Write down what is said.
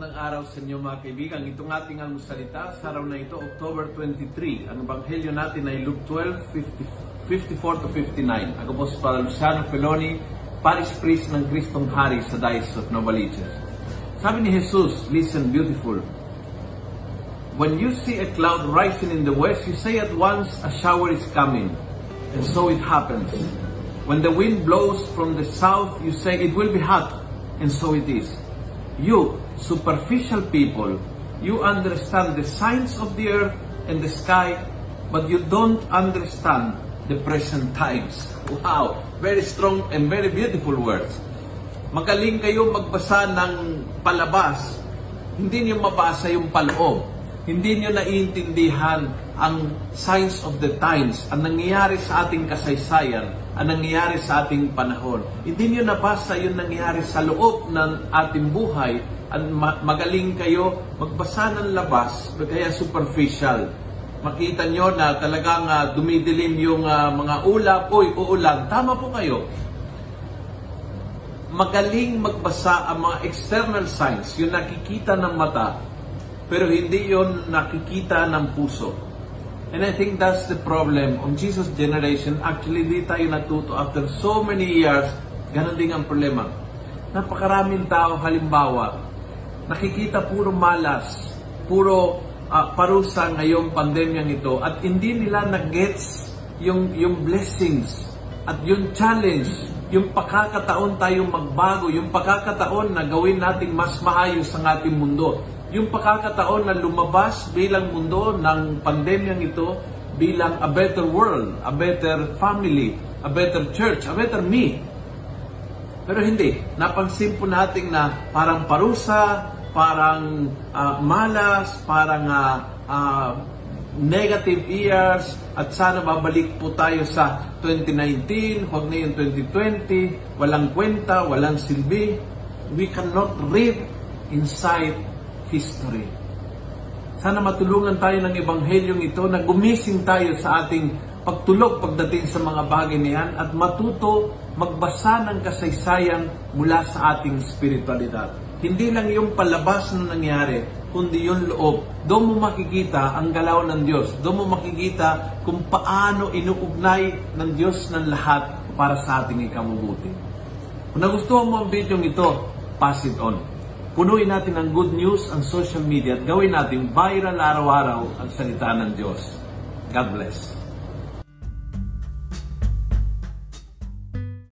araw sa inyo mga kaibigan. Itong ating almusalita sa araw na ito, October 23. Ang ebanghelyo natin ay Luke 12, 50, 54 to 59. Ako po si Father Luciano Feloni, Parish Priest ng Kristong Hari sa Diocese of Novaliches. Sabi ni Jesus, listen beautiful. When you see a cloud rising in the west, you say at once a shower is coming. And so it happens. When the wind blows from the south, you say it will be hot. And so it is. You, superficial people, you understand the signs of the earth and the sky, but you don't understand the present times. Wow! Very strong and very beautiful words. Magaling kayo magbasa ng palabas, hindi niyo mabasa yung paloob. Hindi niyo naiintindihan ang signs of the times, ang nangyayari sa ating kasaysayan, ang nangyayari sa ating panahon. Hindi niyo nabasa yung nangyayari sa loob ng ating buhay, magaling kayo magbasa ng labas, kaya superficial. Makita nyo na talagang uh, dumidilim yung uh, mga ulap, uy, uulan. Tama po kayo. Magaling magbasa ang mga external signs, yung nakikita ng mata, pero hindi yon nakikita ng puso. And I think that's the problem on Jesus' generation. Actually, di tayo natuto after so many years, ganun din ang problema. Napakaraming tao, halimbawa, nakikita puro malas, puro uh, parusa ngayong pandemyang ito at hindi nila na-gets yung, yung blessings at yung challenge yung pagkakataon tayong magbago, yung pagkakataon na gawin nating mas maayos ang ating mundo, yung pagkakataon na lumabas bilang mundo ng pandemyang ito bilang a better world, a better family, a better church, a better me. Pero hindi, napansin po natin na parang parusa, parang uh, malas, parang uh, uh, negative years at sana babalik po tayo sa 2019, huwag na yung 2020, walang kwenta, walang silbi. We cannot read inside history. Sana matulungan tayo ng ebanghelyong ito na gumising tayo sa ating pagtulog pagdating sa mga bagay niyan at matuto magbasa ng kasaysayan mula sa ating spiritualidad. Hindi lang yung palabas na nangyari, kundi yung loob. Doon mo makikita ang galaw ng Diyos. Doon mo makikita kung paano inuugnay ng Diyos ng lahat para sa ating ikamubuti. Kung nagustuhan mo ang video ito, pass it on. Punuin natin ang good news ang social media at gawin natin viral araw-araw ang salita ng Diyos. God bless.